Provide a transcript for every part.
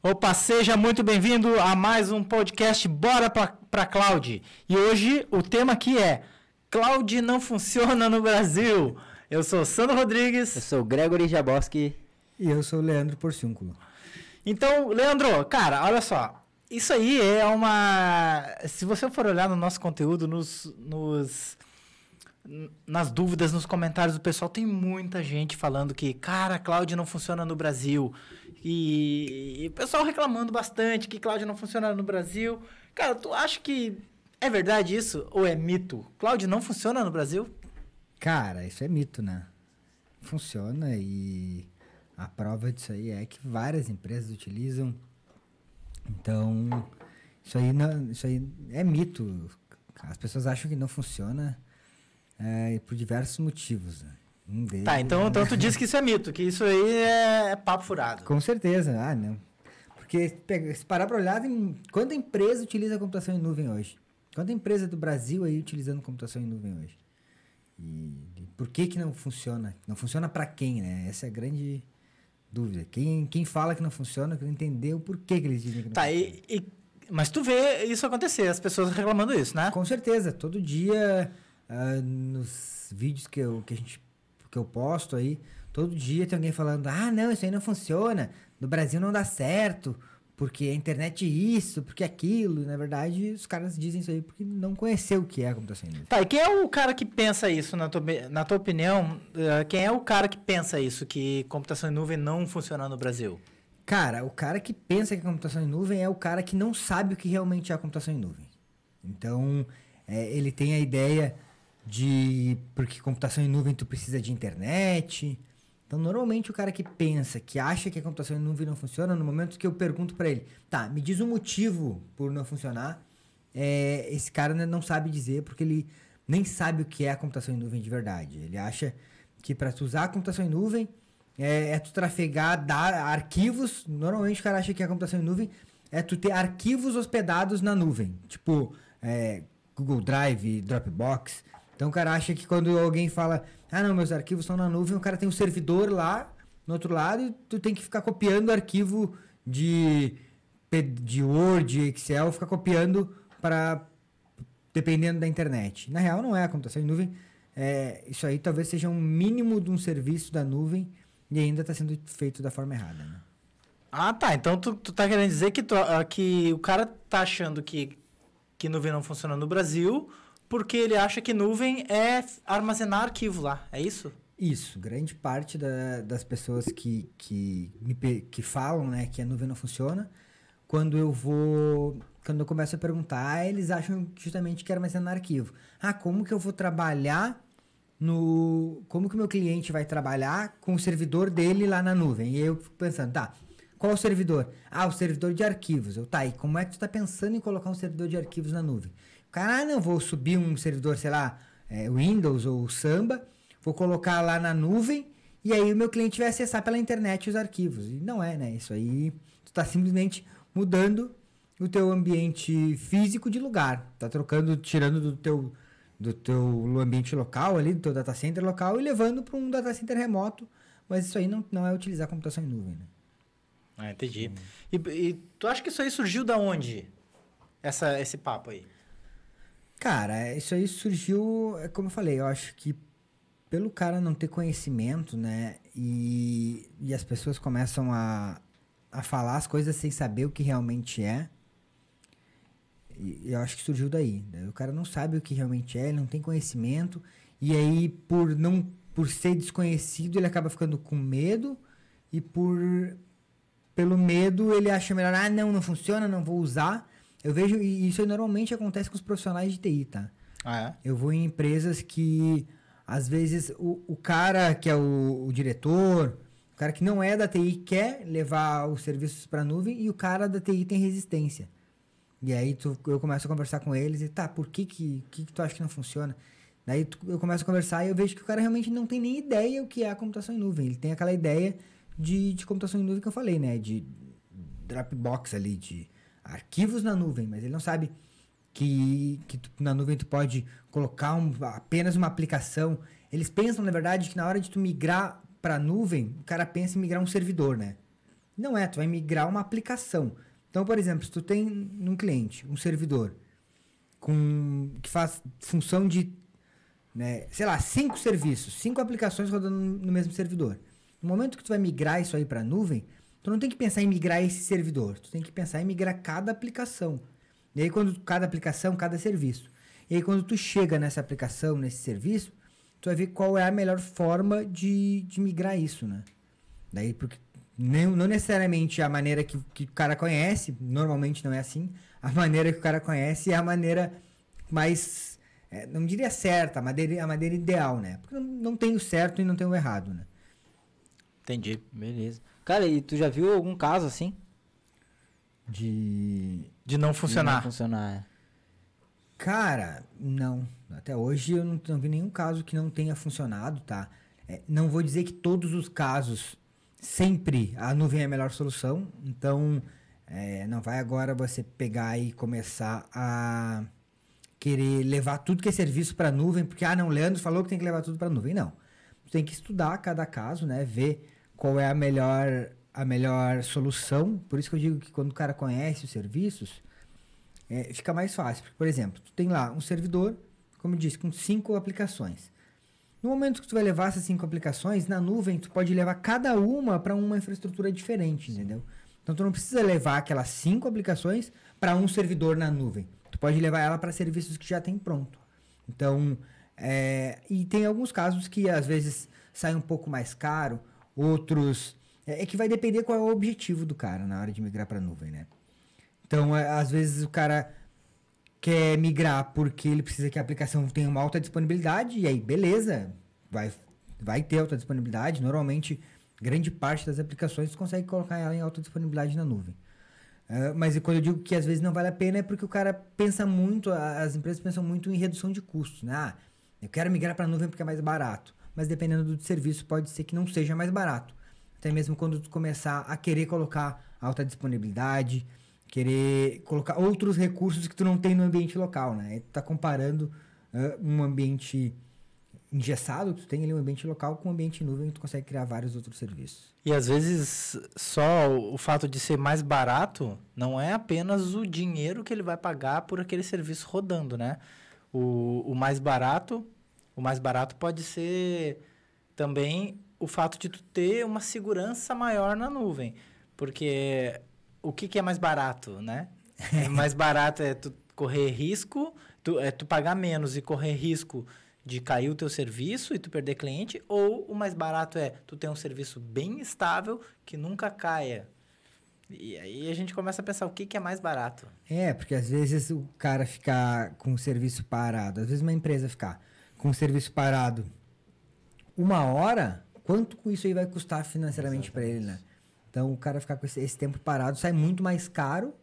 Opa, seja muito bem-vindo a mais um podcast Bora pra, pra Cloud. E hoje o tema aqui é Cloud não funciona no Brasil. Eu sou Sandro Rodrigues. Eu sou Gregory Jaboski. E eu sou Leandro Porciúnculo. Então, Leandro, cara, olha só. Isso aí é uma. Se você for olhar no nosso conteúdo, nos, nos nas dúvidas, nos comentários do pessoal, tem muita gente falando que, cara, cloud não funciona no Brasil. E, e o pessoal reclamando bastante que cloud não funciona no Brasil. Cara, tu acha que é verdade isso ou é mito? Cloud não funciona no Brasil? Cara, isso é mito, né? Funciona e a prova disso aí é que várias empresas utilizam. Então, isso aí, não, isso aí é mito. As pessoas acham que não funciona é, por diversos motivos. Né? Um deles, tá, então, então tu diz que isso é mito, que isso aí é, é papo furado. Com certeza, ah, não. Porque se parar para olhar, tem, quanta empresa utiliza computação em nuvem hoje? Quanta empresa do Brasil aí utilizando computação em nuvem hoje? E, e por que que não funciona? Não funciona para quem, né? Essa é a grande dúvida. Quem, quem fala que não funciona, quer entender o porquê que eles dizem que não tá, funciona. E, e, mas tu vê isso acontecer, as pessoas reclamando isso, né? Com certeza. Todo dia uh, nos vídeos que, eu, que, a gente, que eu posto aí, todo dia tem alguém falando: ah, não, isso aí não funciona, no Brasil não dá certo, porque a internet é isso, porque aquilo. Na verdade, os caras dizem isso aí porque não conheceu o que é a computação em Tá, e quem é o cara que pensa isso, na tua, na tua opinião? Uh, quem é o cara que pensa isso, que computação em nuvem não funciona no Brasil? Cara, o cara que pensa que a computação em nuvem é o cara que não sabe o que realmente é a computação em nuvem. Então, é, ele tem a ideia de porque computação em nuvem tu precisa de internet. Então, normalmente o cara que pensa, que acha que a computação em nuvem não funciona, no momento que eu pergunto para ele, tá, me diz o um motivo por não funcionar, é, esse cara não sabe dizer porque ele nem sabe o que é a computação em nuvem de verdade. Ele acha que para tu usar a computação em nuvem é, é tu trafegar dar arquivos. Normalmente o cara acha que a computação em nuvem é tu ter arquivos hospedados na nuvem, tipo é, Google Drive, Dropbox. Então o cara acha que quando alguém fala, ah não, meus arquivos estão na nuvem, o cara tem um servidor lá no outro lado e tu tem que ficar copiando arquivo de, de Word, Excel, ficar copiando para dependendo da internet. Na real não é a computação em nuvem. É, isso aí talvez seja um mínimo de um serviço da nuvem e ainda está sendo feito da forma errada. Né? Ah, tá. Então tu, tu tá querendo dizer que, tu, uh, que o cara tá achando que, que nuvem não funciona no Brasil porque ele acha que nuvem é armazenar arquivo lá, é isso? Isso, grande parte da, das pessoas que, que, me, que falam né, que a nuvem não funciona, quando eu vou. Quando eu começo a perguntar, eles acham justamente que é armazenar arquivo. Ah, como que eu vou trabalhar no. Como que o meu cliente vai trabalhar com o servidor dele lá na nuvem? E eu fico pensando, tá, qual o servidor? Ah, o servidor de arquivos. Eu, tá, e como é que tu está pensando em colocar um servidor de arquivos na nuvem? Cara, ah, não, vou subir um servidor, sei lá, é, Windows ou Samba, vou colocar lá na nuvem e aí o meu cliente vai acessar pela internet os arquivos. E não é, né? Isso aí, tu está simplesmente mudando o teu ambiente físico de lugar. Tá trocando, tirando do teu do teu ambiente local ali, do teu data center local e levando para um data center remoto. Mas isso aí não, não é utilizar computação em nuvem, né? Ah, entendi. Hum. E, e, tu acha que isso aí surgiu da onde? Essa, esse papo aí? Cara, isso aí surgiu, é como eu falei, eu acho que pelo cara não ter conhecimento, né? E, e as pessoas começam a, a falar as coisas sem saber o que realmente é. E eu acho que surgiu daí. Né? O cara não sabe o que realmente é, ele não tem conhecimento. E aí, por não por ser desconhecido, ele acaba ficando com medo. E por pelo medo, ele acha melhor, ah, não, não funciona, não vou usar. Eu vejo, e isso normalmente acontece com os profissionais de TI, tá? Ah, é? Eu vou em empresas que, às vezes, o, o cara que é o, o diretor, o cara que não é da TI quer levar os serviços para a nuvem e o cara da TI tem resistência. E aí tu, eu começo a conversar com eles e tá, por que que, que, que tu acha que não funciona? Daí tu, eu começo a conversar e eu vejo que o cara realmente não tem nem ideia o que é a computação em nuvem. Ele tem aquela ideia de, de computação em nuvem que eu falei, né? De Dropbox ali, de arquivos na nuvem, mas ele não sabe que, que tu, na nuvem tu pode colocar um, apenas uma aplicação. Eles pensam, na verdade, que na hora de tu migrar para a nuvem, o cara pensa em migrar um servidor, né? Não é, tu vai migrar uma aplicação. Então, por exemplo, se tu tem num cliente um servidor com que faz função de, né, sei lá, cinco serviços, cinco aplicações rodando no mesmo servidor. No momento que tu vai migrar isso aí para a nuvem, tu não tem que pensar em migrar esse servidor, tu tem que pensar em migrar cada aplicação. E aí quando cada aplicação, cada serviço. E aí quando tu chega nessa aplicação, nesse serviço, tu vai ver qual é a melhor forma de, de migrar isso, né? Daí porque não, não necessariamente a maneira que, que o cara conhece, normalmente não é assim. A maneira que o cara conhece é a maneira mais, é, não diria certa, a maneira, a maneira ideal, né? Porque não, não tem o certo e não tem o errado, né? Entendi, beleza. Cara, e tu já viu algum caso assim? De. De não De funcionar. não funcionar. é. Cara, não. Até hoje eu não, não vi nenhum caso que não tenha funcionado, tá? É, não vou dizer que todos os casos sempre a nuvem é a melhor solução. Então, é, não vai agora você pegar e começar a querer levar tudo que é serviço para nuvem, porque ah, não, Leandro falou que tem que levar tudo para nuvem. Não. Você tem que estudar cada caso, né? Ver qual é a melhor a melhor solução. Por isso que eu digo que quando o cara conhece os serviços, é, fica mais fácil. Por exemplo, tu tem lá um servidor, como eu disse, com cinco aplicações. No momento que tu vai levar essas cinco aplicações, na nuvem tu pode levar cada uma para uma infraestrutura diferente, entendeu? Então tu não precisa levar aquelas cinco aplicações para um servidor na nuvem. Tu pode levar ela para serviços que já tem pronto. Então, é, e tem alguns casos que às vezes sai um pouco mais caro, outros é, é que vai depender qual é o objetivo do cara na hora de migrar para nuvem, né? Então, é, às vezes o cara quer migrar porque ele precisa que a aplicação tenha uma alta disponibilidade, e aí, beleza, vai, vai ter alta disponibilidade. Normalmente, grande parte das aplicações consegue colocar ela em alta disponibilidade na nuvem. Ah, mas quando eu digo que às vezes não vale a pena é porque o cara pensa muito, as empresas pensam muito em redução de custos, né? Ah, eu quero migrar para a nuvem porque é mais barato. Mas dependendo do serviço, pode ser que não seja mais barato. Até mesmo quando tu começar a querer colocar alta disponibilidade, querer colocar outros recursos que tu não tem no ambiente local, né? Tu tá comparando ah, um ambiente engessado, que tu tem ali um ambiente local com um ambiente em nuvem, tu consegue criar vários outros serviços. E às vezes só o fato de ser mais barato não é apenas o dinheiro que ele vai pagar por aquele serviço rodando, né? O, o mais barato, o mais barato pode ser também o fato de tu ter uma segurança maior na nuvem, porque o que, que é mais barato, né? É mais barato é tu correr risco, tu, é tu pagar menos e correr risco de cair o teu serviço e tu perder cliente, ou o mais barato é tu ter um serviço bem estável que nunca caia. E aí a gente começa a pensar o que, que é mais barato. É, porque às vezes o cara ficar com o serviço parado, às vezes uma empresa ficar com o serviço parado uma hora, quanto com isso aí vai custar financeiramente para ele, né? Então o cara ficar com esse, esse tempo parado sai muito mais caro,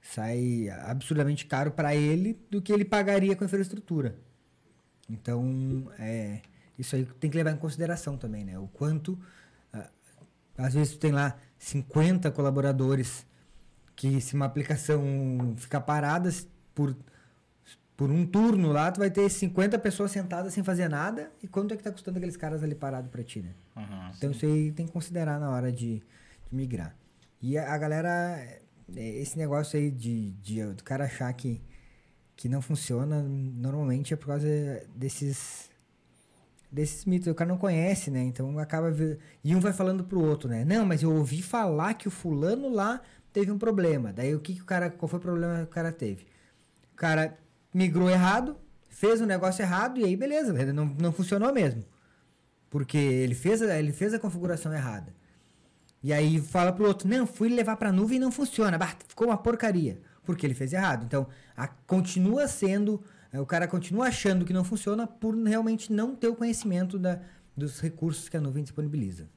sai absurdamente caro para ele do que ele pagaria com a infraestrutura. Então, é, isso aí tem que levar em consideração também, né? O quanto, às vezes tu tem lá 50 colaboradores que se uma aplicação ficar parada por, por um turno lá, tu vai ter 50 pessoas sentadas sem fazer nada. E quanto é que tá custando aqueles caras ali parados pra ti, né? Então isso aí tem que considerar na hora de, de migrar. E a, a galera, é, esse negócio aí de, de do cara achar que, que não funciona, normalmente é por causa desses desses mitos. O cara não conhece, né? Então acaba e um vai falando pro outro, né? Não, mas eu ouvi falar que o fulano lá teve um problema. Daí o que, que o cara, qual foi o problema que o cara teve? O cara migrou errado, fez um negócio errado e aí beleza, não, não funcionou mesmo. Porque ele fez, ele fez a configuração errada. E aí fala pro outro, não, fui levar pra nuvem e não funciona. Bah, ficou uma porcaria. Porque ele fez errado. Então, a- continua sendo, eh, o cara continua achando que não funciona por realmente não ter o conhecimento da, dos recursos que a nuvem disponibiliza.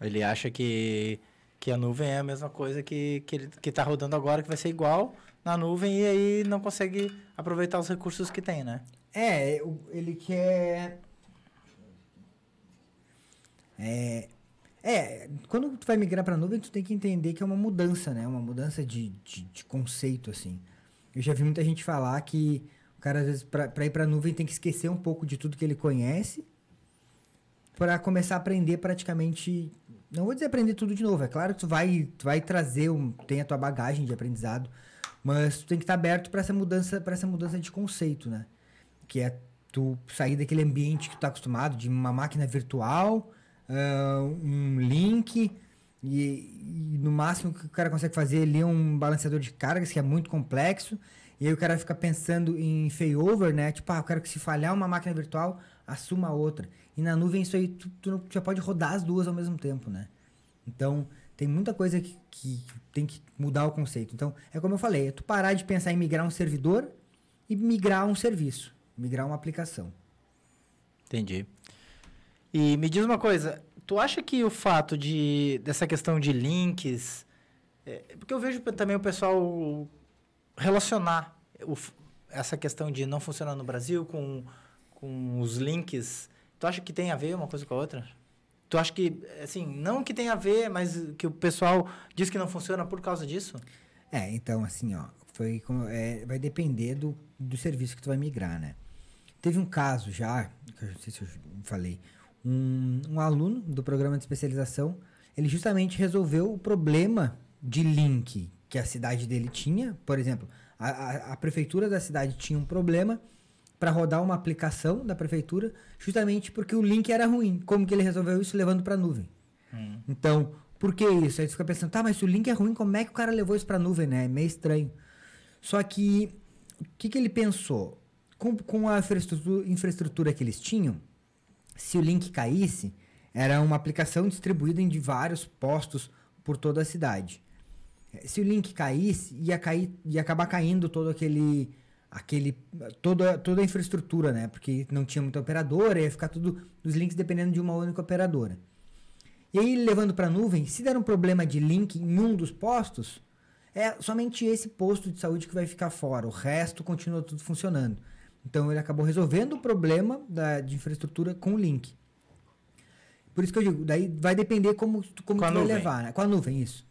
Ele acha que, que a nuvem é a mesma coisa que, que ele que tá rodando agora, que vai ser igual na nuvem, e aí não consegue aproveitar os recursos que tem, né? É, ele quer. É, é, quando tu vai migrar para nuvem, tu tem que entender que é uma mudança, né? Uma mudança de, de, de conceito, assim. Eu já vi muita gente falar que o cara, às vezes, para ir para nuvem, tem que esquecer um pouco de tudo que ele conhece para começar a aprender praticamente não vou dizer aprender tudo de novo. É claro que tu vai, tu vai trazer, um, tem a tua bagagem de aprendizado, mas tu tem que estar aberto para essa mudança, para essa mudança de conceito, né? Que é tu sair daquele ambiente que tu tá acostumado, de uma máquina virtual, ah, um link, e, e no máximo que o cara consegue fazer ali é um balanceador de cargas, que é muito complexo, e aí o cara fica pensando em failover, né? Tipo, ah, eu quero que se falhar uma máquina virtual, assuma outra. E na nuvem isso aí, tu, tu não- já pode rodar as duas ao mesmo tempo, né? Então, tem muita coisa que, que tem que mudar o conceito. Então, é como eu falei, é tu parar de pensar em migrar um servidor e migrar um serviço, migrar uma aplicação. Entendi. E me diz uma coisa, tu acha que o fato de dessa questão de links, é, porque eu vejo também o pessoal relacionar o essa questão de não funcionar no Brasil com, com os links, tu acha que tem a ver uma coisa com a outra? Tu acha que, assim, não que tem a ver, mas que o pessoal diz que não funciona por causa disso? É, então, assim, ó, foi é, vai depender do, do serviço que tu vai migrar, né? Teve um caso já, que eu não sei se eu falei, um, um aluno do programa de especialização, ele justamente resolveu o problema de link que a cidade dele tinha. Por exemplo, a, a, a prefeitura da cidade tinha um problema para rodar uma aplicação da prefeitura, justamente porque o link era ruim. Como que ele resolveu isso? Levando para a nuvem. Então, por que isso? Aí tu fica pensando, tá, mas se o link é ruim, como é que o cara levou isso pra nuvem, né? É meio estranho. Só que, o que, que ele pensou? Com, com a infraestrutura, infraestrutura que eles tinham, se o link caísse, era uma aplicação distribuída em de vários postos por toda a cidade. Se o link caísse, ia, cair, ia acabar caindo todo aquele. Aquele toda, toda a infraestrutura, né? Porque não tinha muita operadora, ia ficar tudo. os links dependendo de uma única operadora. E aí, levando para a nuvem, se der um problema de link em um dos postos, é somente esse posto de saúde que vai ficar fora. O resto continua tudo funcionando. Então, ele acabou resolvendo o problema da, de infraestrutura com o link. Por isso que eu digo, daí vai depender como, tu- como Com tu vai levar, né? Com a nuvem, isso.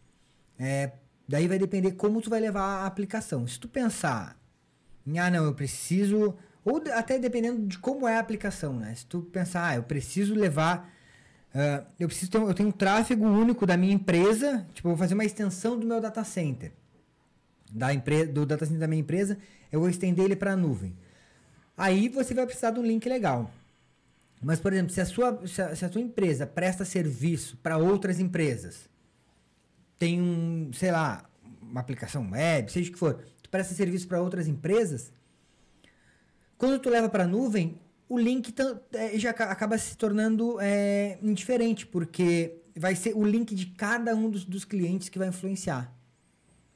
É, daí vai depender como tu vai levar a aplicação. Se tu pensar ah, não, eu preciso... Ou até dependendo de como é a aplicação, né? Se tu pensar, ah, eu preciso levar... ah, eu preciso ter eu tenho um tráfego único da minha empresa, tipo, eu vou fazer uma extensão do meu data center. Da empre, do data center da minha empresa, eu vou estender ele para a nuvem. Aí você vai precisar de um link legal. Mas, por exemplo, se a sua, se a, se a tua empresa presta serviço para outras empresas, tem um, sei lá, uma aplicação web, seja o que for, tu presta serviço para outras empresas, quando tu leva para a nuvem, o link é, já aca- acaba se tornando é, indiferente, porque vai ser o link de cada um dos, dos clientes que vai influenciar.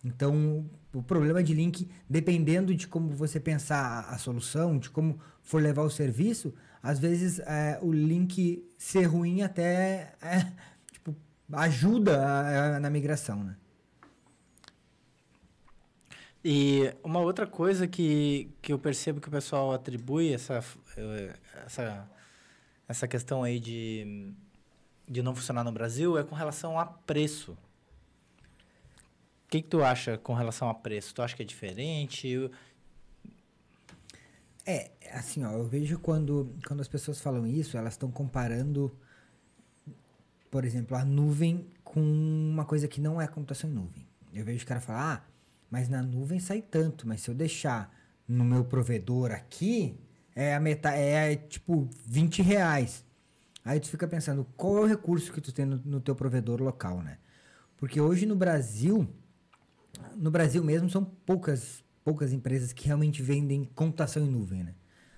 Então, o problema de link, dependendo de como você pensar a, a solução, de como for levar o serviço, às vezes é, o link ser ruim até é, tipo, ajuda a- a- na migração, né? E uma outra coisa que, que eu percebo que o pessoal atribui essa, eh, essa, essa questão aí de, de não funcionar no Brasil é com relação a preço. O que, que tu acha com relação a preço? Tu acha que é diferente? É, assim, ó, eu vejo quando, quando as pessoas falam isso, elas estão comparando, por exemplo, a nuvem com uma coisa que não é computação em nuvem. Eu vejo o cara falar, ah, mas na nuvem sai tanto, mas se eu deixar no meu provedor aqui, é a metade, é tipo 20 reais. Aí tu fica pensando, qual é o recurso que tu tem no, no teu provedor local, né? Porque hoje no Brasil, no Brasil mesmo são poucas poucas empresas que realmente vendem computação em nuvem, né?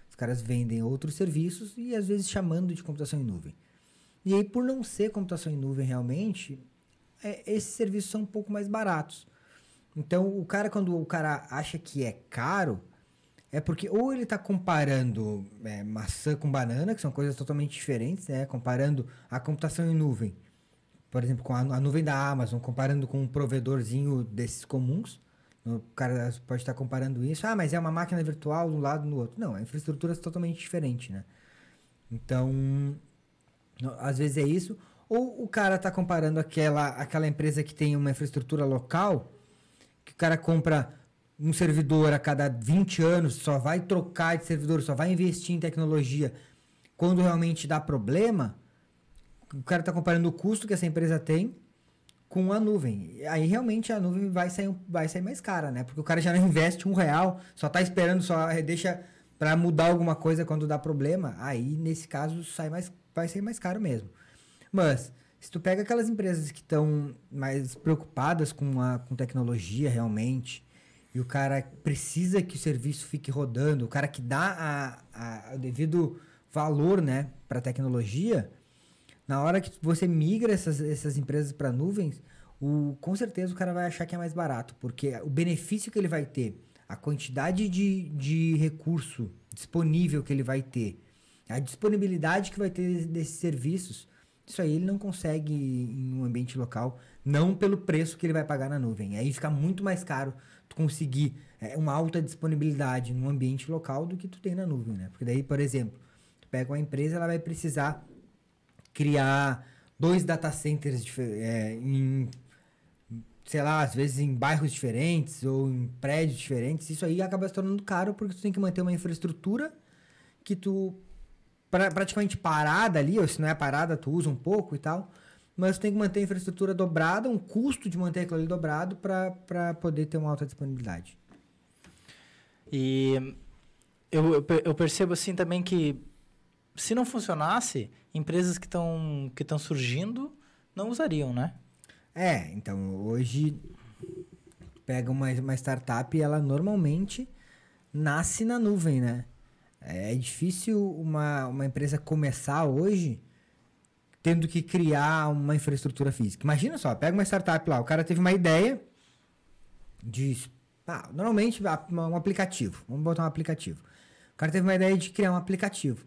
Os caras vendem outros serviços e às vezes chamando de computação em nuvem. E aí por não ser computação em nuvem realmente, é, esses serviços são um pouco mais baratos. Então o cara quando o cara acha que é caro, é porque ou ele está comparando é, maçã com banana, que são coisas totalmente diferentes, né? Comparando a computação em nuvem, por exemplo, com a, a nuvem da Amazon, comparando com um provedorzinho desses comuns. O cara pode estar comparando isso. Ah, mas é uma máquina virtual de um lado no outro. Não, a infraestrutura é totalmente diferente, né? Então, às vezes é isso. Ou o cara está comparando aquela, aquela empresa que tem uma infraestrutura local, que o cara compra um servidor a cada 20 anos, só vai trocar de servidor, só vai investir em tecnologia quando realmente dá problema, o cara está comparando o custo que essa empresa tem com a nuvem. Aí realmente a nuvem vai sair, vai sair mais cara, né? Porque o cara já não investe um real, só está esperando, só deixa para mudar alguma coisa quando dá problema. Aí, nesse caso, sai mais, vai ser mais caro mesmo. Mas, se tu pega aquelas empresas que estão mais preocupadas com, a, com tecnologia realmente, e o cara precisa que o serviço fique rodando, o cara que dá a, a- o devido valor né, para a tecnologia, na hora que você migra essas, essas empresas para nuvens, o, com certeza o cara vai achar que é mais barato, porque o benefício que ele vai ter, a quantidade de, de recurso disponível que ele vai ter, a disponibilidade que vai ter desses serviços, isso aí ele não consegue em um ambiente local, não pelo preço que ele vai pagar na nuvem. Aí fica muito mais caro tu conseguir é, uma alta disponibilidade num ambiente local do que tu tem na nuvem, né? Porque daí, por exemplo, tu pega uma empresa, ela vai precisar criar dois data centers é, em, sei lá, às vezes em bairros diferentes ou em prédios diferentes. Isso aí acaba se tornando caro porque tu tem que manter uma infraestrutura que tu pra, praticamente parada ali, ou se não é parada, tu usa um pouco e tal. Mas tu tem que manter a infraestrutura dobrada, um custo de manter aquilo ali dobrado para poder ter uma alta disponibilidade. E eu, eu eu percebo assim também que se não funcionasse, empresas que estão que surgindo não usariam, né? É, então hoje pega uma, uma startup e ela normalmente nasce na nuvem, né? É difícil uma, uma empresa começar hoje tendo que criar uma infraestrutura física. Imagina só, pega uma startup lá, o cara teve uma ideia de. Ah, normalmente um aplicativo. Vamos botar um aplicativo. O cara teve uma ideia de criar um aplicativo.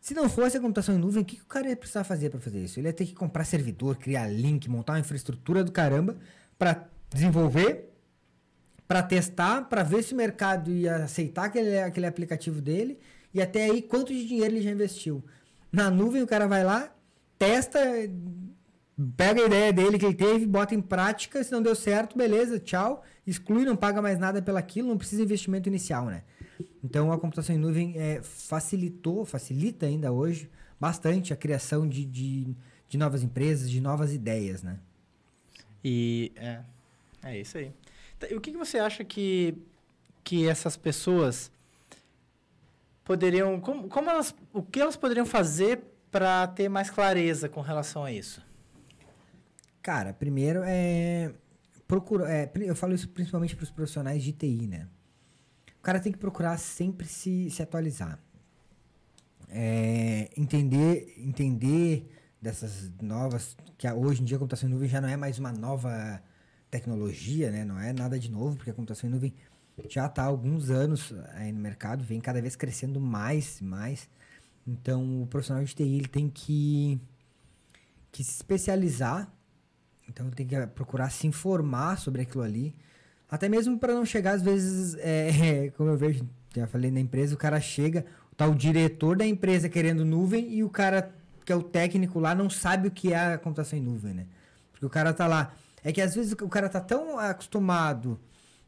Se não fosse a computação em nuvem, o que, que o cara ia precisar fazer para fazer isso? Ele ia ter que comprar servidor, criar link, montar uma infraestrutura do caramba para desenvolver, para testar, para ver se o mercado ia aceitar aquele, aquele aplicativo dele e até aí quanto de dinheiro ele já investiu. Na nuvem o cara vai lá, testa, pega a ideia dele que ele teve, bota em prática, se não deu certo, beleza, tchau, exclui, não paga mais nada pelaquilo, não precisa de investimento inicial, né? Então a computação em nuvem é, facilitou, facilita ainda hoje bastante a criação de, de, de novas empresas, de novas ideias, né? E é, é isso aí. O que, que você acha que, que essas pessoas poderiam. Como, como elas, o que elas poderiam fazer para ter mais clareza com relação a isso? Cara, primeiro é procura, é, eu falo isso principalmente para os profissionais de TI, né? O cara tem que procurar sempre se, se atualizar. É, entender, entender dessas novas, que hoje em dia a computação em nuvem já não é mais uma nova tecnologia, né? Não é nada de novo, porque a computação em nuvem já está há alguns anos aí no mercado, vem cada vez crescendo mais e mais. Então, o profissional de TI ele tem que, que se especializar então tem que procurar se informar sobre aquilo ali. Até mesmo para não chegar, às vezes, é, como eu vejo, já falei na empresa, o cara chega, tá o diretor da empresa querendo nuvem e o cara que é o técnico lá não sabe o que é a computação em nuvem, né? Porque o cara tá lá. É que às vezes o cara tá tão acostumado,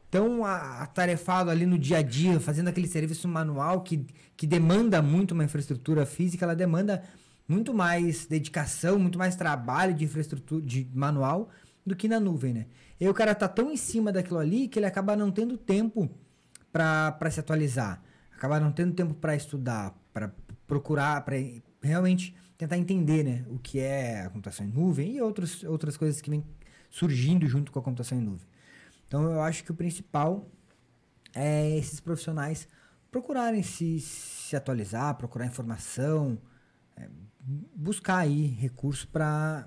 tão atarefado ali no dia a dia, fazendo aquele serviço manual que, que demanda muito uma infraestrutura física, ela demanda muito mais dedicação, muito mais trabalho de infraestrutura, de manual, do que na nuvem, né? E o cara tá tão em cima daquilo ali que ele acaba não tendo tempo para se atualizar, acaba não tendo tempo para estudar, para procurar, para realmente tentar entender, né, o que é a computação em nuvem e outros, outras coisas que vêm surgindo junto com a computação em nuvem. Então eu acho que o principal é esses profissionais procurarem se, se atualizar, procurar informação, é, buscar aí recurso para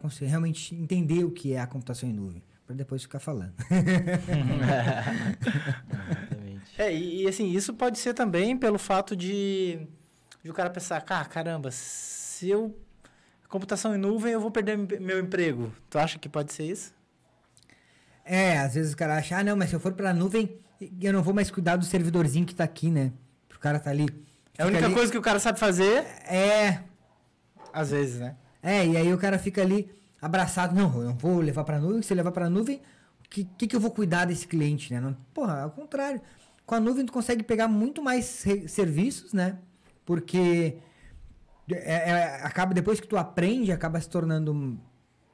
conseguir realmente entender o que é a computação em nuvem, para depois ficar falando. É, e, e, assim, isso pode ser também pelo fato de, de o cara pensar, caramba, se eu. Computação em nuvem, eu vou perder meu- emprego. Tu acha que pode ser isso? É, às vezes o cara acha, ah, não, mas se eu for pra nuvem, eu não vou mais cuidar do servidorzinho que tá aqui, né? O cara tá ali. É a única ali- coisa que o cara sabe fazer, É, às vezes, né? é, e aí o cara fica ali abraçado, não, eu não vou levar pra nuvem, se eu levar pra nuvem, o que, que, que eu vou cuidar desse cliente, né? Não, porra, ao contrário. Com a nuvem tu consegue pegar muito mais serviços, né? Porque é- é- acaba depois que tu aprende, acaba se tornando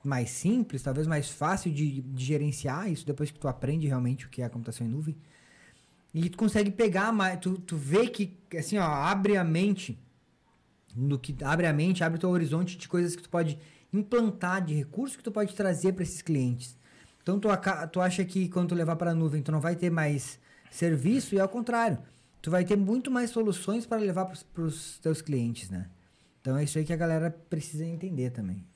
mais simples, talvez mais fácil de, de gerenciar isso depois que tu aprende realmente o que é a computação em nuvem. E tu consegue pegar mais, tu, tu vê que, assim, ó, abre a mente, no que abre a mente, abre o teu horizonte de coisas que tu pode implantar, de recursos que tu pode trazer para esses clientes. Então tu, tu acha que quando tu levar para a nuvem, tu não vai ter mais serviço e ao contrário, tu vai ter muito mais soluções para levar para os teus clientes, né? Então é isso aí que a galera precisa entender também.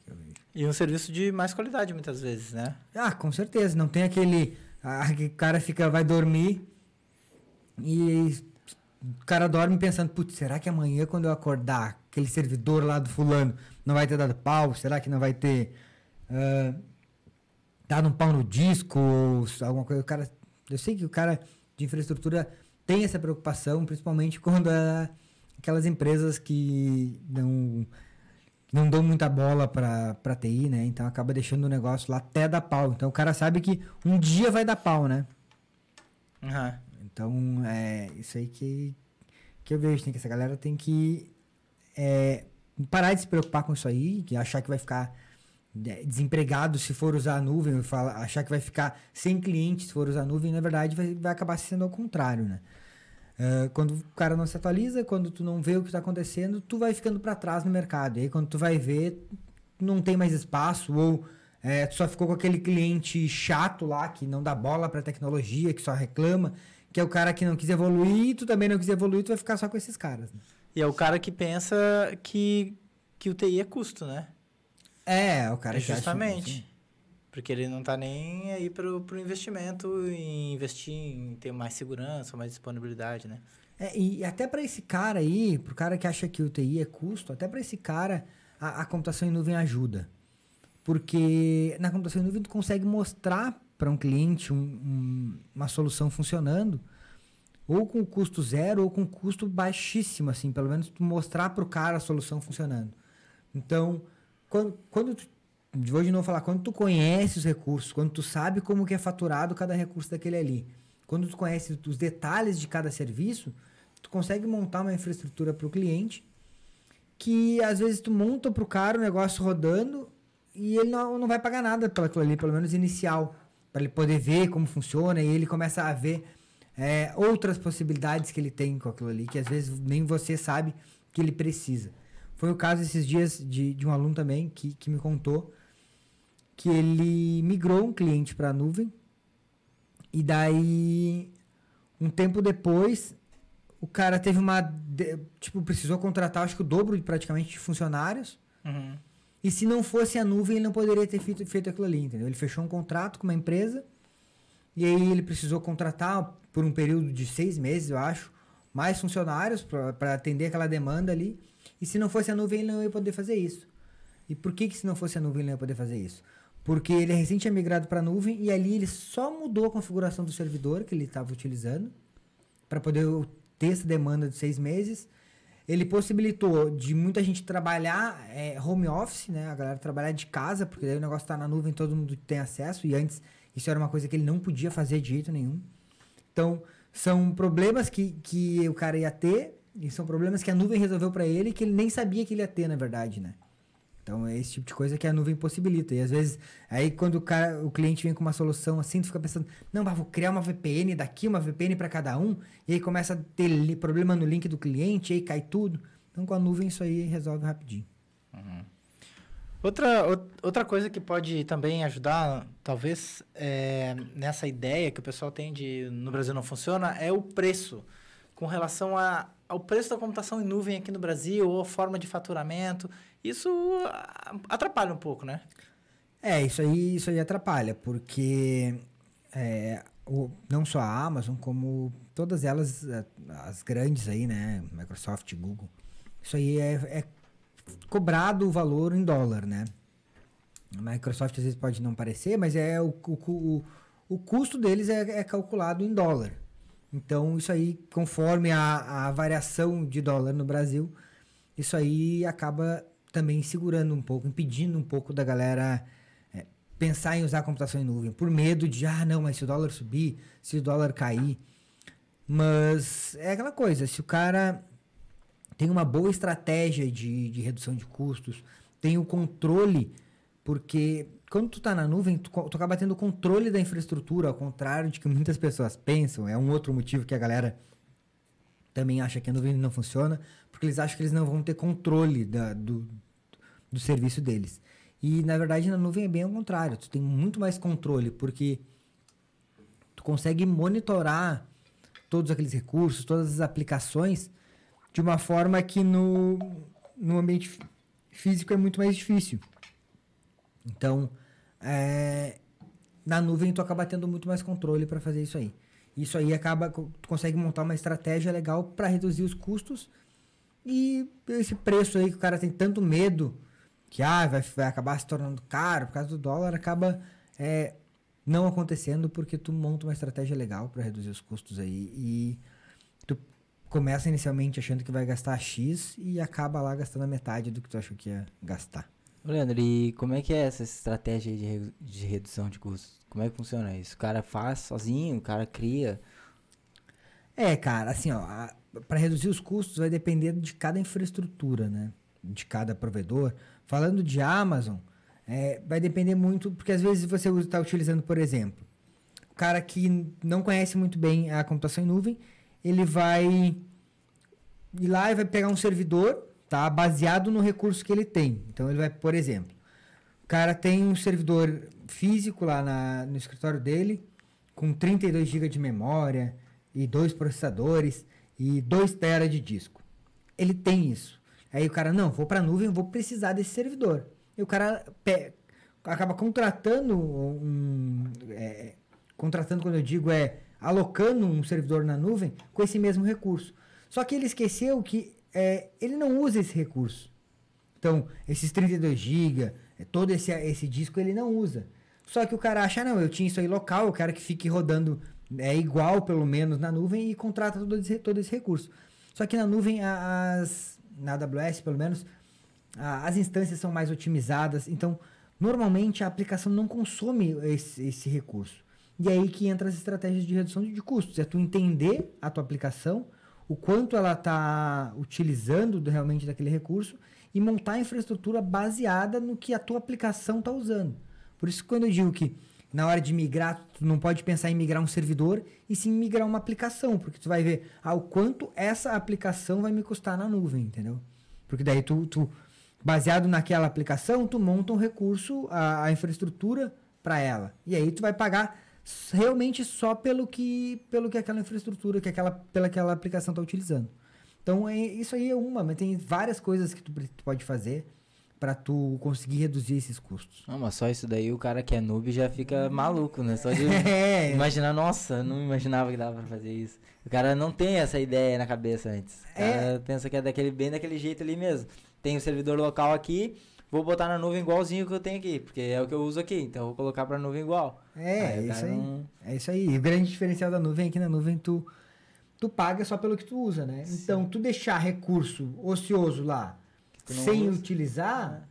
E um serviço de mais qualidade, muitas vezes, né? Ah, com certeza. Não tem aquele. ah, que o cara fica, vai dormir e o cara dorme pensando, putz, será que amanhã quando eu acordar, aquele servidor lá do fulano não vai ter dado pau? Será que não vai ter ah, dado um pau no disco ou alguma coisa? O cara, eu sei que o cara de infraestrutura tem essa preocupação, principalmente quando é aquelas empresas que não não dão muita bola pra, pra TI, né? Então acaba deixando o negócio lá até dar pau. Então o cara sabe que um dia vai dar pau, né? Aham. Então é isso aí que, que eu vejo. Tem que, essa galera tem que é, parar de se preocupar com isso aí, que achar que vai ficar é, desempregado se for usar a nuvem, fala, achar que vai ficar sem cliente se for usar a nuvem, na verdade vai, vai acabar sendo ao contrário, né? Ah, quando o cara não se atualiza, quando tu não vê o que está acontecendo, tu vai ficando para trás no mercado. E aí quando tu vai ver, não tem mais espaço ou é, tu só ficou com aquele cliente chato lá que não dá bola para tecnologia, que só reclama, que é o cara que não quis evoluir, tu também não quis evoluir, tu vai ficar só com esses caras. né? E é o cara que pensa que, que o TI é custo, né? É, o cara é que acha justamente. assim. Porque ele não tá nem aí pro, pro investimento em investir em ter mais segurança, mais disponibilidade, né? É, e até para esse cara aí, pro cara que acha que o TI é custo, até para esse cara a, a computação em nuvem ajuda. Porque na computação em nuvem tu consegue mostrar para um cliente um- um- uma solução funcionando, ou com custo zero ou com custo baixíssimo, assim, pelo menos tu mostrar para o cara a solução funcionando. Então, quando, quando tu, vou de novo falar, quando tu conhece os recursos, quando tu sabe como que é faturado cada recurso daquele ali, quando tu conhece os detalhes de cada serviço, tu consegue montar uma infraestrutura para o cliente que às vezes tu monta para o cara o negócio rodando e ele não, não vai pagar nada pelo aquilo ali, pelo menos inicial, para ele poder ver como funciona e ele começa a ver é, outras possibilidades que ele tem com aquilo ali, que às vezes nem você sabe que ele precisa. Foi o caso esses dias de, de um aluno também que, que me contou que ele migrou um cliente para a nuvem e daí um tempo depois o cara teve uma tipo precisou contratar acho que o dobro de praticamente de funcionários Uhum. e se não fosse a nuvem, ele não poderia ter feito, feito aquilo ali, entendeu? Ele fechou um contrato com uma empresa e aí ele precisou contratar por um período de seis meses, eu acho, mais funcionários para atender aquela demanda ali. E se não fosse a nuvem, ele não ia poder fazer isso. E por que, que se não fosse a nuvem, ele não ia poder fazer isso? Porque ele recém tinha migrado para a nuvem e ali ele só mudou a configuração do servidor que ele estava utilizando para poder ter essa demanda de seis meses. Ele possibilitou de muita gente trabalhar é, home office, né? A galera trabalhar de casa, porque daí o negócio está na nuvem, todo mundo tem acesso. E antes isso era uma coisa que ele não podia fazer de jeito nenhum. Então, são problemas que, que o cara ia ter, e são problemas que a nuvem resolveu para ele que ele nem sabia que ele ia ter, na verdade, né? Então, é esse tipo de coisa que a nuvem possibilita. E às vezes, aí quando o, cara, o cliente vem com uma solução assim, tu fica pensando, não, mas vou criar uma VPN daqui, uma VPN para cada um, e aí começa a ter problema no link do cliente, aí cai tudo. Então, com a nuvem, isso aí resolve rapidinho. Outra, ou- outra coisa que pode também ajudar, talvez, é, nessa ideia que o pessoal tem de no Brasil não funciona, é o preço. Com relação a, ao preço da computação em nuvem aqui no Brasil, ou a forma de faturamento. Isso atrapalha um pouco, né? É, isso aí, isso aí atrapalha, porque é, o- não só a Amazon, como todas elas, eh, as grandes aí, né? Microsoft, Google, isso aí é, é cobrado o valor em dólar, né? A Microsoft às vezes pode não parecer, mas é o, o, o, o custo deles é, é calculado em dólar. Então, isso aí, conforme a, a variação de dólar no Brasil, isso aí acaba também segurando um pouco, impedindo um pouco da galera é, pensar em usar computação em nuvem, por medo de, ah, não, mas se o dólar subir, se o dólar cair. Mas é aquela coisa, se o cara tem uma boa estratégia de, de redução de custos, tem o controle, porque quando tu tá na nuvem, tu, tu acaba tendo controle da infraestrutura, ao contrário de que muitas pessoas pensam, é um outro motivo que a galera também acha que a nuvem não funciona, porque eles acham que eles não vão ter controle da- do, do serviço deles. E, na verdade, na nuvem é bem ao contrário. Tu tem muito mais controle, porque tu consegue monitorar todos aqueles recursos, todas as aplicações, de uma forma que no, no ambiente fí- físico é muito mais difícil. Então, é, na nuvem tu acaba tendo muito mais controle para fazer isso aí. Isso aí acaba, tu consegue montar uma estratégia legal para reduzir os custos e esse preço aí que o cara tem tanto medo que ah, vai, vai acabar se tornando caro por causa do dólar, acaba é, não acontecendo porque tu monta uma estratégia legal para reduzir os custos aí e tu começa inicialmente achando que vai gastar X e acaba lá gastando a metade do que tu achou que ia gastar. Leandro, e como é que é essa estratégia de, de redução de custos? Como é que funciona isso? O cara faz sozinho, o cara cria. É, cara, assim, ó, para reduzir os custos vai depender de cada infraestrutura, né? De cada provedor. Falando de Amazon, é, vai depender muito, porque às vezes você está utilizando, por exemplo, o cara que não conhece muito bem a computação em nuvem, ele vai ir lá e vai pegar um servidor, tá? Baseado no recurso que ele tem. Então ele vai, por exemplo, o cara tem um servidor físico lá na- no escritório dele, com 32 GB de memória e dois processadores e 2 TB de disco. Ele tem isso. Aí o cara, não, vou para a nuvem, vou precisar desse servidor. E o cara pe- acaba contratando um. é, contratando, quando eu digo, é alocando um servidor na nuvem com esse mesmo recurso. Só que ele esqueceu que é, ele não usa esse recurso. Então, esses 32 GB, todo esse, esse disco ele não usa. Só que o cara acha, não, eu tinha isso aí local, eu quero que fique rodando é igual, pelo menos, na nuvem e contrata todo esse, todo esse recurso. Só que na nuvem, as, na AWS, pelo menos, a- as instâncias são mais otimizadas. Então, normalmente, a aplicação não consome esse, esse recurso. E é aí que entra as estratégias de redução de custos. É tu entender a tua aplicação, o quanto ela está utilizando do- realmente daquele recurso e montar a infraestrutura baseada no que a tua aplicação está usando. Por isso, quando eu digo que na hora de migrar, tu não pode pensar em migrar um servidor e sim migrar uma aplicação, porque tu vai ver ah, o quanto essa aplicação vai me custar na nuvem, entendeu? Porque daí tu, tu baseado naquela aplicação, tu monta um recurso, a, a infraestrutura para ela. E aí tu vai pagar realmente só pelo que, pelo que aquela infraestrutura, que aquela, pela aquela aplicação está utilizando. Então, é, isso aí é uma, mas tem várias coisas que tu, tu pode fazer para tu conseguir reduzir esses custos. Não, mas só isso daí o cara que é noob já fica maluco, né? Só de É. imaginar, nossa, não imaginava que dava pra fazer isso. O cara não tem essa ideia na cabeça antes. O cara É. pensa que é daquele, bem daquele jeito ali mesmo. Tem o servidor local aqui, vou botar na nuvem igualzinho que eu tenho aqui, porque é o que eu uso aqui, então eu vou colocar pra nuvem igual. É, Aí é isso aí. não- É isso aí. E o grande diferencial da nuvem é que na nuvem tu, tu paga só pelo que tu usa, né? Então, tu deixar recurso ocioso lá sem usa. utilizar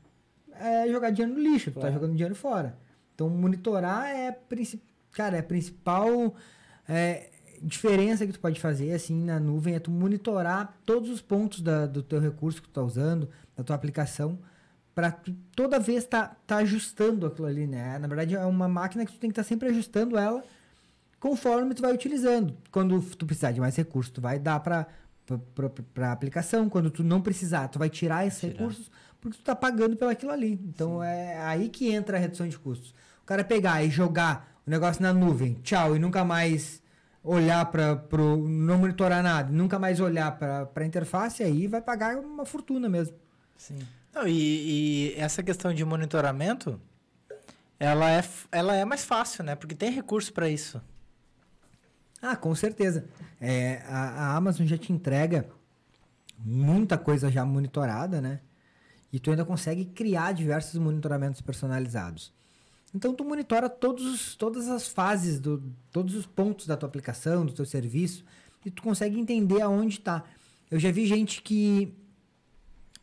é jogar dinheiro no lixo, tu tá Claro. jogando dinheiro fora. Então, monitorar é a princi- cara, é a principal é, diferença que tu pode fazer assim na nuvem é tu monitorar todos os pontos da- do teu recurso que tu tá usando, da tua aplicação, para toda vez tá, tá ajustando aquilo ali, né? Na verdade, é uma máquina que tu tem que estar sempre ajustando ela conforme tu vai utilizando. Quando tu precisar de mais recursos, tu vai dar para para aplicação. Quando tu não precisar, tu vai tirar esses Tirar. recursos porque tu tá pagando pelo aquilo ali. Então é aí que entra a redução de custos. O cara pegar e jogar o negócio na nuvem, tchau, e nunca mais olhar para pro não monitorar nada, nunca mais olhar para a interface, aí vai pagar uma fortuna mesmo. Sim. Não, e, e essa questão de monitoramento, ela é, ela é mais fácil, né? Porque tem recurso para isso. Ah, com certeza. É, a, a Amazon já te entrega muita coisa já monitorada, né? E tu ainda consegue criar diversos monitoramentos personalizados. Então tu monitora todos os- todas as fases, do, todos os pontos da tua aplicação, do teu serviço, e tu consegue entender aonde está. Eu já vi gente que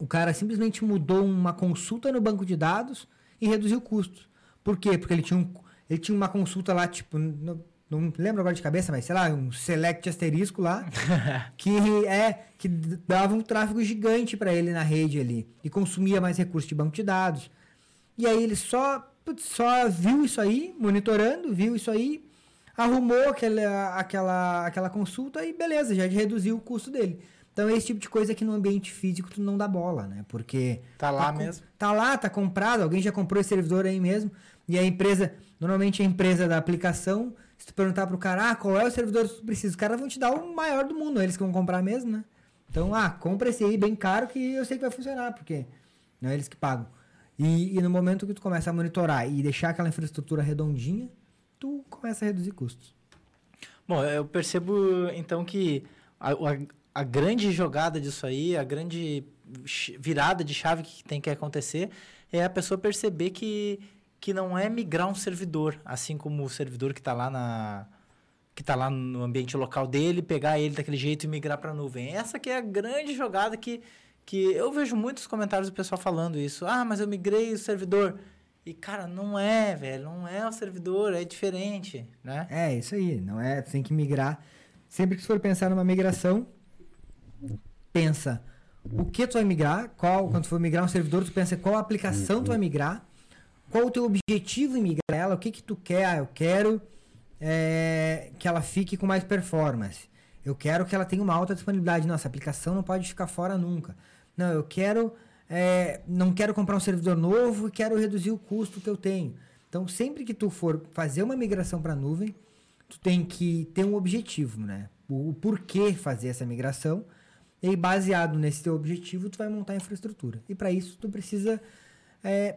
o cara simplesmente mudou uma consulta no banco de dados e reduziu custos. Por quê? Porque ele tinha, um, ele tinha uma consulta lá, tipo, no- não lembro agora de cabeça, mas sei lá, um select asterisco lá, que é que dava um tráfego gigante para ele na rede ali e consumia mais recursos de banco de dados. E aí ele só só viu isso aí, monitorando, viu isso aí, arrumou aquela, aquela, aquela consulta e beleza, já reduziu o custo dele. Então é esse tipo de coisa que no ambiente físico tu não dá bola, né? Porque. Tá lá tá mesmo. Tá lá, tá comprado, alguém já comprou esse servidor aí mesmo. E a empresa, normalmente a empresa da aplicação, se tu perguntar pro cara, ah, qual é o servidor que tu precisa, os caras vão te dar o maior do mundo, eles que vão comprar mesmo, né? Então, ah, compra esse aí bem caro que eu sei que vai funcionar, porque não é eles que pagam. E, e no momento que tu começa a monitorar e deixar aquela infraestrutura redondinha, tu começa a reduzir custos. Bom, eu percebo então que a, a, a grande jogada disso aí, a grande virada de chave que tem que acontecer é a pessoa perceber que, que não é migrar um servidor, assim como o servidor que está lá na que está lá no ambiente local dele, pegar ele daquele jeito e migrar para a nuvem. Essa que é a grande jogada que que eu vejo muitos comentários do pessoal falando isso. Ah, mas eu migrei o servidor. E, cara, não é, velho. Não é o servidor, é diferente, né? É, isso aí. Não é, tem que migrar. Sempre que for pensar numa migração, pensa o que tu vai migrar, qual, quando tu for migrar um servidor, tu pensa qual aplicação tu vai migrar, qual o teu objetivo em migrar ela, o que que tu quer, ah, eu quero é, que ela fique com mais performance. Eu quero que ela tenha uma alta disponibilidade. Nossa, a aplicação não pode ficar fora nunca. Não, eu quero. É, não quero comprar um servidor novo e quero reduzir o custo que eu tenho. Então, sempre que tu for fazer uma migração para a nuvem, tu tem que ter um objetivo, né? O, o porquê fazer essa migração. E aí, baseado nesse teu objetivo, tu vai montar a infraestrutura. E para isso, tu precisa é,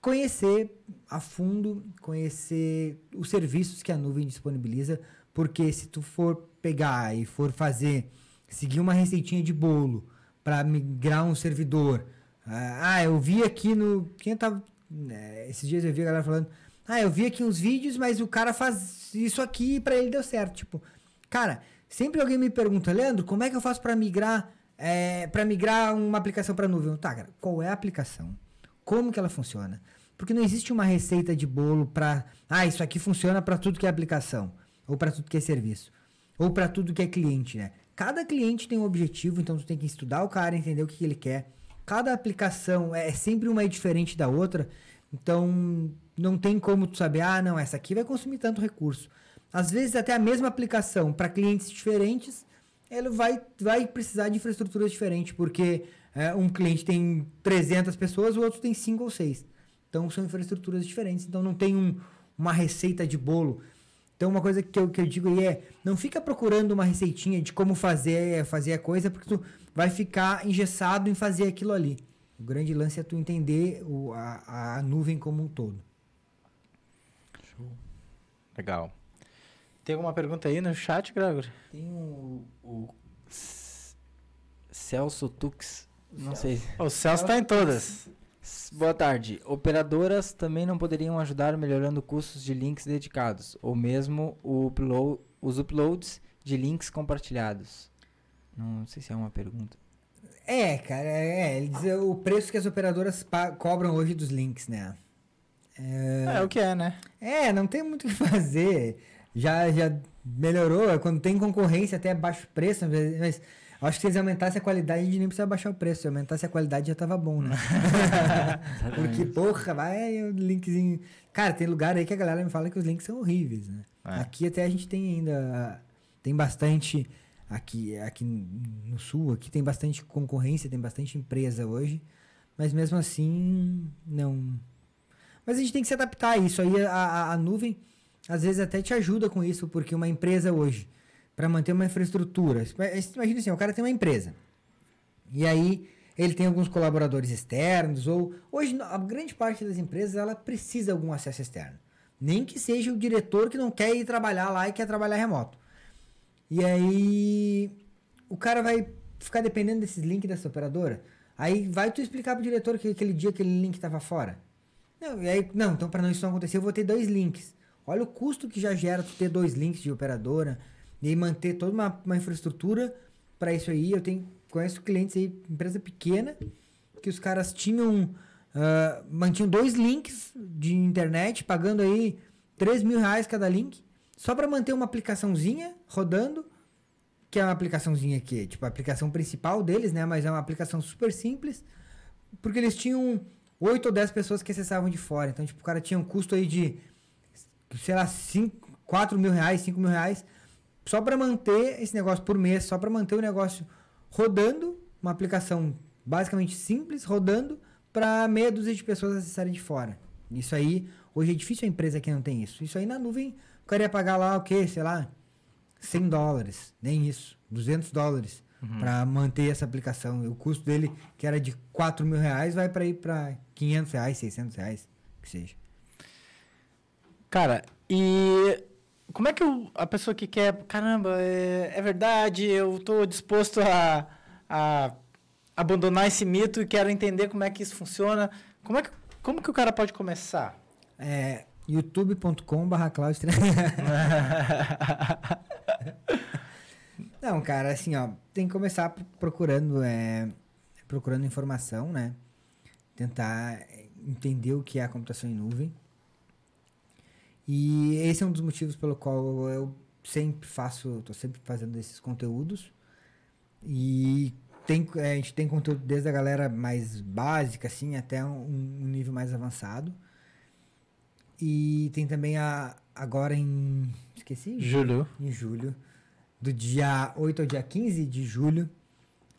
conhecer a fundo, conhecer os serviços que a nuvem disponibiliza, porque se tu for pegar e for fazer, seguir uma receitinha de bolo para migrar um servidor. Ah, eu vi aqui no. Quem tava. É, esses dias eu vi a galera falando. Ah, eu vi aqui uns vídeos, mas o cara faz isso aqui e pra ele deu certo. Tipo, cara, sempre alguém me pergunta, Leandro, como é que eu faço para migrar é, para migrar uma aplicação para nuvem? Tá, cara, qual é a aplicação? Como que ela funciona? Porque não existe uma receita de bolo para, ah, isso aqui funciona para tudo que é aplicação, ou para tudo que é serviço, ou para tudo que é cliente, né? Cada cliente tem um objetivo, então tu tem que estudar o cara, entender o que, que ele quer. Cada aplicação é sempre uma é diferente da outra, então não tem como tu saber, ah, não, essa aqui vai consumir tanto recurso. Às vezes até a mesma aplicação para clientes diferentes, ele vai, vai precisar de infraestruturas diferentes, porque é, um cliente tem 300 pessoas, o outro tem 5 ou 6. Então são infraestruturas diferentes, então não tem um, uma receita de bolo. Então, uma coisa que eu, que eu digo aí é: não fica procurando uma receitinha de como fazer, fazer a coisa, porque tu vai ficar engessado em fazer aquilo ali. O grande lance é tu entender o, a, a nuvem como um todo. Show. Legal. Tem alguma pergunta aí no chat, Gregory? Tem o, o Celso Tux. Não sei. O Celso tá em todas. Boa tarde. Operadoras também não poderiam ajudar melhorando custos de links dedicados, ou mesmo upload, os uploads de links compartilhados. Não sei se é uma pergunta. É, cara, é, é o preço que as operadoras cobram hoje dos links, né? É, é, o que é, né? É, não tem muito o que fazer. Já, já melhorou, é quando tem concorrência até baixo preço, mas Acho que se eles aumentassem a qualidade, a gente nem precisava baixar o preço. Se aumentasse a qualidade, já tava bom, né? Porque, porra, vai o linkzinho. Cara, tem lugar aí que a galera me fala que os links são horríveis, né? É. Aqui até a gente tem ainda. Tem bastante. Aqui, aqui no sul, aqui tem bastante concorrência, tem bastante empresa hoje. Mas mesmo assim, não. Mas a gente tem que se adaptar a isso. Aí a, a, a nuvem, às vezes, até te ajuda com isso, porque uma empresa hoje para manter uma infraestrutura. Imagina assim, o cara tem uma empresa. E aí ele tem alguns colaboradores externos ou hoje a grande parte das empresas ela precisa de algum acesso externo. Nem que seja o diretor que não quer ir trabalhar lá e quer trabalhar remoto. E aí o cara vai ficar dependendo desses links dessa operadora. Aí vai tu explicar pro diretor que aquele dia aquele link estava fora. Não, e aí, não, então para não isso não acontecer, eu vou ter dois links. Olha o custo que já gera tu ter dois links de operadora e manter toda uma, uma infraestrutura para isso aí. Eu tenho conheço clientes aí, empresa pequena, que os caras tinham uh, mantinham dois links de internet, pagando aí 3 mil reais cada link. só para manter uma aplicaçãozinha rodando, que é uma aplicaçãozinha que, tipo, a aplicação principal deles, né? Mas é uma aplicação super simples, porque eles tinham 8 ou 10 pessoas que acessavam de fora. Então, tipo, o cara tinha um custo aí de, sei lá, 5, 4 mil reais, 5 mil reais, só para manter esse negócio por mês, só para manter o negócio rodando, uma aplicação basicamente simples, rodando, para meia dúzia de pessoas acessarem de fora. Isso aí, hoje é difícil a empresa que não tem isso. Isso aí na nuvem, o cara ia pagar lá o quê? Sei lá, 100 dólares, nem isso, 200 dólares Uhum. para manter essa aplicação. O custo dele, que era de 4 mil reais, vai para ir para 500 reais, 600 reais, que seja. Cara, e como é que o- a pessoa que quer, caramba, é, é verdade, eu tô disposto a, a abandonar esse mito e quero entender como é que isso funciona. Como é que, como que o cara pode começar? É youtube.com.br Cloud Não, cara, assim, ó, tem que começar procurando, é, procurando informação, né? Tentar entender o que é a computação em nuvem. E esse é um dos motivos pelo qual eu sempre faço, tô sempre fazendo esses conteúdos. E tem, é, a gente tem conteúdo desde a galera mais básica, assim, até um, um nível mais avançado. E tem também a agora em esqueci, Júlio. em julho, do dia 8 ao dia 15 de julho,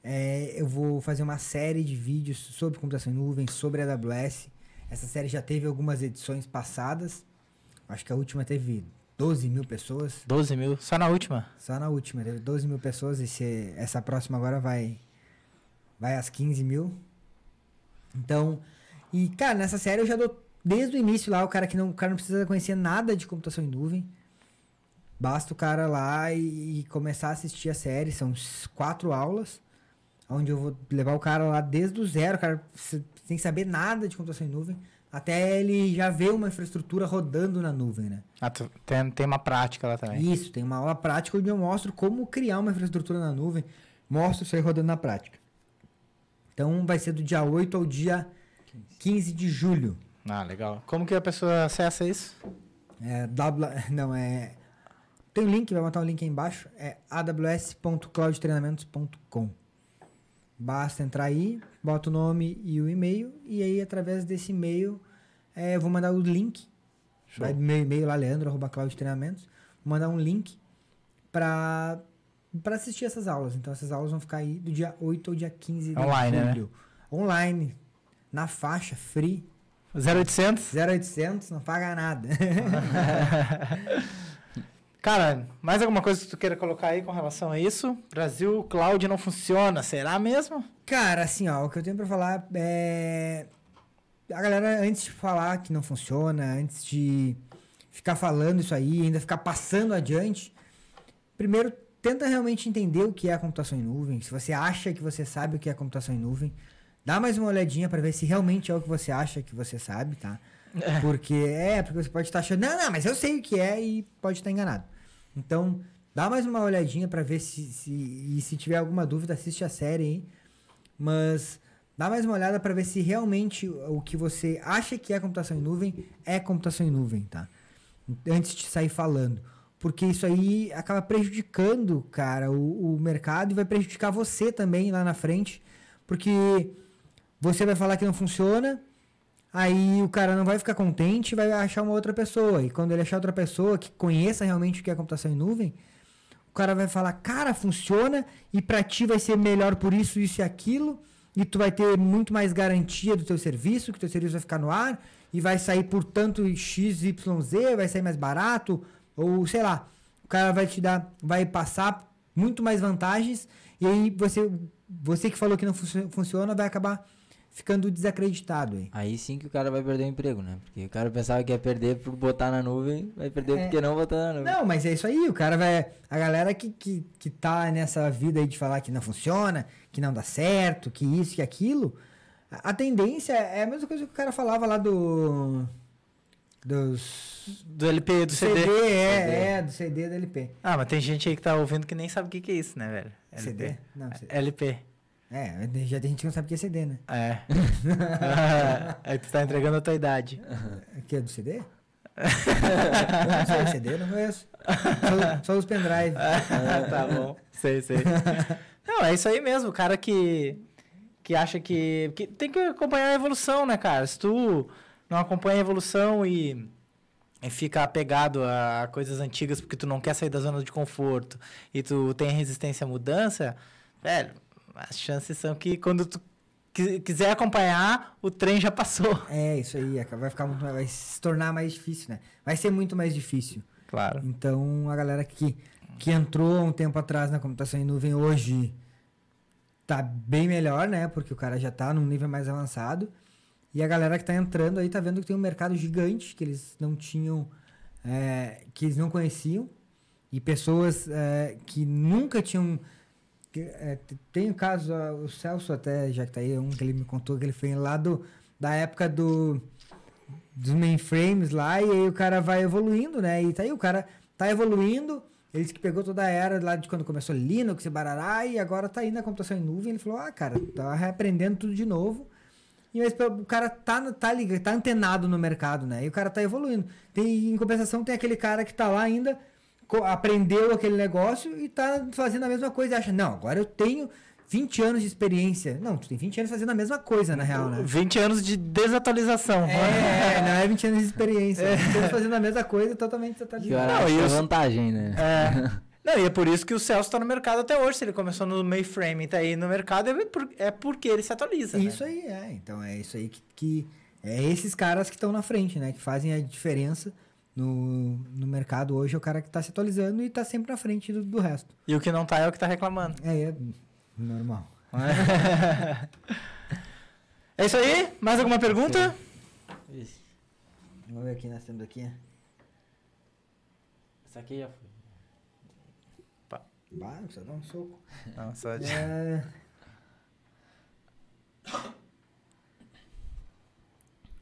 é, eu vou fazer uma série de vídeos sobre computação em nuvem, sobre AWS. Essa série já teve algumas edições passadas. Acho que a última teve 12 mil pessoas. 12 mil, só na última. Só na última, teve 12 mil pessoas. E se- essa próxima agora vai, vai às 15 mil. Então, e cara, nessa série eu já dou desde o início lá, o cara que não, o cara não precisa conhecer nada de computação em nuvem. Basta o cara lá e, e começar a assistir a série. São quatro aulas, onde eu vou levar o cara lá desde o zero, o cara se- sem saber nada de computação em nuvem, até ele já ver uma infraestrutura rodando na nuvem, né? Ah, tem, tem uma prática lá também. Isso, tem uma aula prática onde eu mostro como criar uma infraestrutura na nuvem. Mostro isso aí rodando na prática. Então vai ser do dia 8 ao dia 15 de julho. Ah, legal. Como que a pessoa acessa isso? É, w, não, é. Tem o link, vai botar o link aí embaixo. É aws.cloudtreinamentos.com. Basta entrar aí, bota o nome e o e-mail, e aí através desse e-mail é, eu vou mandar o link. Show. Vai do meu e-mail lá, leandro.cloudtreinamentos. Vou mandar um link para para assistir essas aulas. Então essas aulas vão ficar aí do dia 8 ao dia 15 de Online, né? julho. Online, na faixa, free, 0800? 0800, não paga nada. Cara, mais alguma coisa que tu queira colocar aí com relação a isso? Brasil Cloud não funciona, será mesmo? Cara, assim, ó, o que eu tenho pra falar é. A galera, antes de falar que não funciona, antes de ficar falando isso aí, ainda ficar passando adiante, primeiro tenta realmente entender o que é a computação em nuvem. Se você acha que você sabe o que é a computação em nuvem, dá mais uma olhadinha pra ver se realmente é o que você acha que você sabe, tá? Porque é, porque você pode estar achando, não, não, mas eu sei o que é e pode estar enganado. Então, dá mais uma olhadinha pra ver se, se e se tiver alguma dúvida, assiste a série aí. Mas dá mais uma olhada para ver se realmente o que você acha que é computação em nuvem é computação em nuvem, tá? Antes de sair falando. Porque isso aí acaba prejudicando, cara, o, o mercado e vai prejudicar você também lá na frente. Porque você vai falar que não funciona, aí o cara não vai ficar contente e vai achar uma outra pessoa. E quando ele achar outra pessoa que conheça realmente o que é computação em nuvem, o cara vai falar, cara, funciona e pra ti vai ser melhor por isso, isso e aquilo, e tu vai ter muito mais garantia do teu serviço, que teu serviço vai ficar no ar e vai sair por tanto X, Y, Z, vai sair mais barato, ou sei lá, o cara vai te dar, vai passar muito mais vantagens. E aí você, você que falou que não funci- funciona vai acabar ficando desacreditado aí. Aí sim que o cara vai perder o emprego, né? Porque o cara pensava que ia perder por botar na nuvem, vai perder É. porque não botar na nuvem. Não, mas é isso aí, o cara vai. A galera que, que, que tá nessa vida aí de falar que não funciona, que não dá certo, que isso, que aquilo, a, a tendência é a mesma coisa que o cara falava lá do. Dos. Do LP, do do CD. CD, é, CD. é, do CD da LP. Ah, mas tem gente aí que tá ouvindo que nem sabe o que, que é isso, né, velho? CD? Não, CD. LP. É, já tem gente que não sabe o que é CD, né? É. aí tu tá entregando a tua idade. Que é do CD? eu não sei, CD eu não conheço. Só, só os pendrive. tá bom. Sei, sei. Não, é isso aí mesmo. O cara que, que acha que, que tem que acompanhar a evolução, né, cara? Se tu não acompanha a evolução e, e fica apegado a coisas antigas porque tu não quer sair da zona de conforto e tu tem resistência à mudança, velho, as chances são que quando tu qui- quiser acompanhar, o trem já passou. É, isso aí. é, Vai ficar muito vai se tornar mais difícil, né? Vai ser muito mais difícil. Claro. Então, a galera que, que entrou há um tempo atrás na computação em nuvem hoje tá bem melhor, né? Porque o cara já tá num nível mais avançado. E a galera que tá entrando aí tá vendo que tem um mercado gigante que eles não tinham, é, que eles não conheciam. E pessoas é, que nunca tinham. É, tem o caso, ó, o Celso até, já que tá aí, um que ele me contou que ele foi lá do, da época do dos mainframes lá, e aí o cara vai evoluindo, né? E tá aí, o cara tá evoluindo, ele disse que pegou toda a era lá de quando começou Linux e barará, e agora tá aí na computação em nuvem, ele falou, ah, cara, tá reaprendendo tudo de novo. E mas o cara tá, tá ligado, tá antenado no mercado, né? E o cara tá evoluindo. Tem, em compensação, tem aquele cara que tá lá ainda, aprendeu aquele negócio e tá fazendo a mesma coisa e acha, não, agora eu tenho 20 anos de experiência. Não, tu tem 20 anos fazendo a mesma coisa, na real, né? 20 anos de desatualização. É, não é 20 anos de experiência. É. 20 anos fazendo a mesma coisa totalmente desatualizado. Não, e é os- vantagem, né? É. Não, e é por isso que o Celso tá no mercado até hoje. Se ele começou no mainframe e tá aí no mercado, é, por- é porque ele se atualiza. Isso né? aí, é. Então é isso aí que. que é esses caras que estão na frente, né? Que fazem a diferença no, no mercado hoje. É o cara que tá se atualizando e tá sempre na frente do, do resto. E o que não tá é o que tá reclamando. É, é normal. É isso aí? Mais alguma pergunta? Vamos ver aqui, nós temos aqui. Essa aqui já foi. Bah, não precisa dar um soco. Não, só de... É...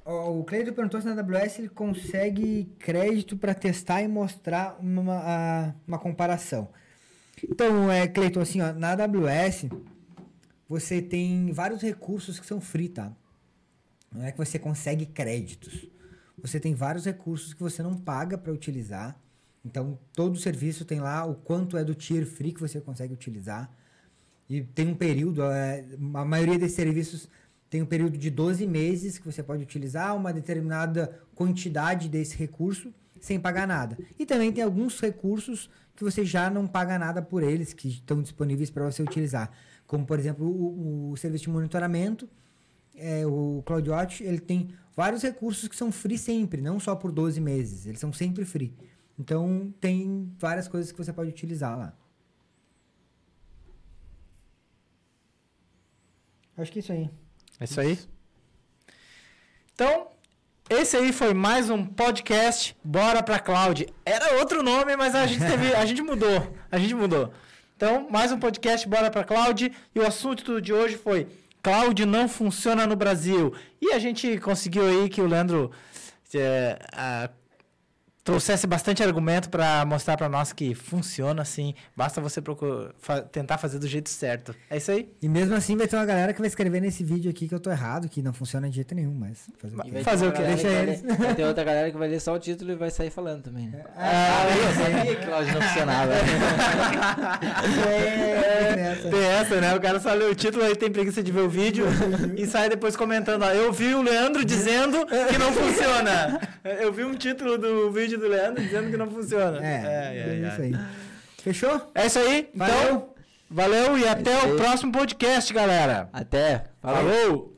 O Cleiton perguntou se na AWS ele consegue crédito para testar e mostrar uma, uma comparação. Então, é, Cleiton, assim, ó, na AWS você tem vários recursos que são free, tá? Não é que você consegue créditos. Você tem vários recursos que você não paga para utilizar. Então, todo serviço tem lá o quanto é do tier free que você consegue utilizar. E tem um período, é, a maioria desses serviços tem um período de 12 meses que você pode utilizar uma determinada quantidade desse recurso sem pagar nada. E também tem alguns recursos que você já não paga nada por eles, que estão disponíveis para você utilizar. Como, por exemplo, o, o serviço de monitoramento, é, o CloudWatch, ele tem vários recursos que são free sempre, não só por 12 meses, eles são sempre free. Então, tem várias coisas que você pode utilizar lá. Acho que é isso aí. É isso aí? Então, esse aí foi mais um podcast Bora pra Cloud. Era outro nome, mas a gente teve, a gente mudou. A gente mudou. Então, mais um podcast Bora pra Cloud e o assunto de hoje foi Cloud não funciona no Brasil. E a gente conseguiu aí que o Leandro é, a- trouxesse bastante argumento para mostrar para nós que funciona assim. Basta você procurar, fa- tentar fazer do jeito certo. É isso aí? E mesmo assim vai ter uma galera que vai escrever nesse vídeo aqui que eu tô errado, que não funciona de jeito nenhum, mas fazer o quê? Fazer o quê? Deixa vai eles. Vai ter outra galera que vai ler só o título e vai sair falando também, né? Ah, eu sabia que Cláudio não funcionava. É. Tem essa, né? O cara só lê o título, aí tem preguiça de ver o vídeo e sai depois comentando, ó, eu vi o Leandro dizendo que não funciona. Eu vi um título do vídeo do Leandro dizendo que não funciona. É, ai, é ai. isso aí. Fechou? É isso aí. Então, Valeu. valeu e até o próximo podcast, galera. Até. Falou. Falou.